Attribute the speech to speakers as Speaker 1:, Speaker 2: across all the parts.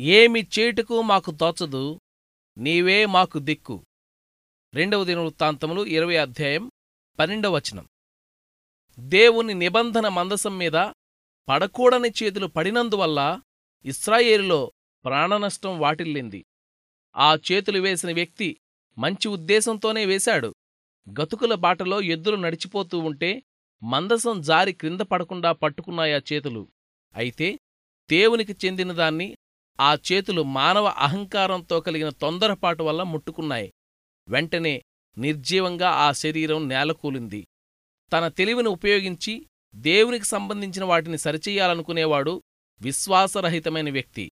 Speaker 1: ఏమి చేటుకు మాకు తోచదు నీవే మాకు దిక్కు. రెండవ దినవృత్తాంతములు ఇరవై అధ్యాయం పన్నెండవ వచనం. దేవుని నిబంధన మందసం మీద పడకూడని చేతులు పడినందువల్ల ఇస్రాయేలులో ప్రాణనష్టం వాటిల్లింది. ఆ చేతులు వేసిన వ్యక్తి మంచి ఉద్దేశంతోనే వేశాడు. గతుకుల బాటలో ఎద్దులు నడిచిపోతూ ఉంటే మందసం జారి క్రింద పడకుండా పట్టుకున్నాయా చేతులు. అయితే దేవునికి చెందినదాన్ని ఆ చేతులు మానవ అహంకారంతో కలిగిన తొందరపాటు వల్ల ముట్టుకున్నాయి. వెంటనే నిర్జీవంగా ఆ శరీరం నేలకూలింది. తన తెలివిని ఉపయోగించి దేవునికి సంబంధించిన వాటిని సరిచెయ్యాలనుకునేవాడు విశ్వాసరహితమైన వ్యక్తి.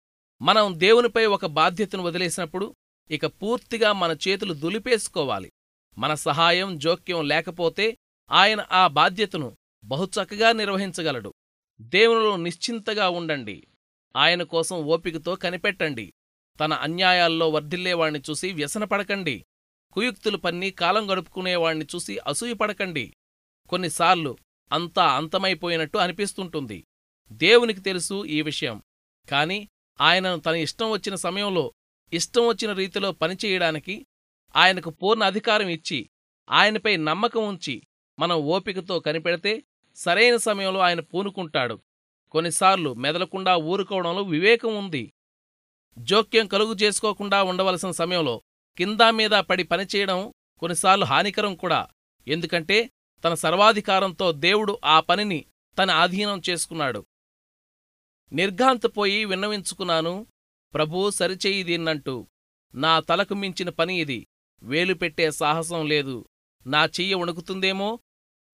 Speaker 1: మనం దేవునిపై ఒక బాధ్యతను వదిలేసినప్పుడు ఇక పూర్తిగా మన చేతులు దులిపేసుకోవాలి. మన సహాయం జోక్యం లేకపోతే ఆయన ఆ బాధ్యతను బహుచక్కగా నిర్వహించగలడు. దేవునిలో నిశ్చింతగా ఉండండి. ఆయన కోసం ఓపికతో కనిపెట్టండి. తన అన్యాయాల్లో వర్ధిల్లేవాణ్ణి చూసి వ్యసనపడకండి. కుయుక్తులు పన్ని కాలం గడుపుకునేవాణ్ణి చూసి అసూయపడకండి. కొన్నిసార్లు అంతా అంతమైపోయినట్టు అనిపిస్తుంటుంది. దేవునికి తెలుసు ఈ విషయం. కాని ఆయనను తన ఇష్టం వచ్చిన సమయంలో ఇష్టం వచ్చిన రీతిలో పనిచేయడానికి ఆయనకు పూర్ణ అధికారం ఇచ్చి ఆయనపై నమ్మకం ఉంచి మనం ఓపికతో కనిపెడితే సరైన సమయంలో ఆయన పూనుకుంటాడు. కొన్నిసార్లు మెదలకుండా ఊరుకోవడంలో వివేకం ఉంది. జోక్యం కలుగు చేసుకోకుండా ఉండవలసిన సమయంలో కిందా మీద పడి పనిచేయడం కొన్నిసార్లు హానికరం కూడా. ఎందుకంటే తన సర్వాధికారంతో దేవుడు ఆ పనిని తన ఆధీనం చేసుకున్నాడు. నిర్ఘాంతపోయి విన్నవించుకున్నాను ప్రభూ సరిచెయ్యి దీన్నంటూ. నా తలకు మించిన పని ఇది. వేలు పెట్టే సాహసం లేదు. నా చెయ్యి వణుకుతుందేమో?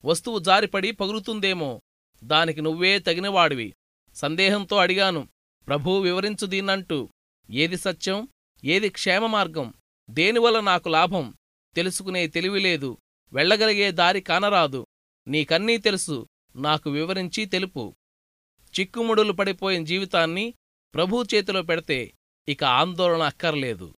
Speaker 1: వస్తువు జారిపడి పగులుతుందేమో? దానికి నువ్వే తగినవాడివి. సందేహంతో అడిగాను ప్రభూ వివరించు దీన్నంటూ. ఏది సత్యం? ఏది క్షేమమార్గం దేనివల్ల నాకు లాభం? తెలుసుకునే తెలివిలేదు వెళ్ళగలిగే దారి కానరాదు. నీకన్నీ తెలుసు. నాకు వివరించి తెలుపు. చిక్కుముడులు పడిపోయిన జీవితాన్ని ప్రభూ చేతిలో పెడితే ఇక ఆందోళన అక్కర్లేదు.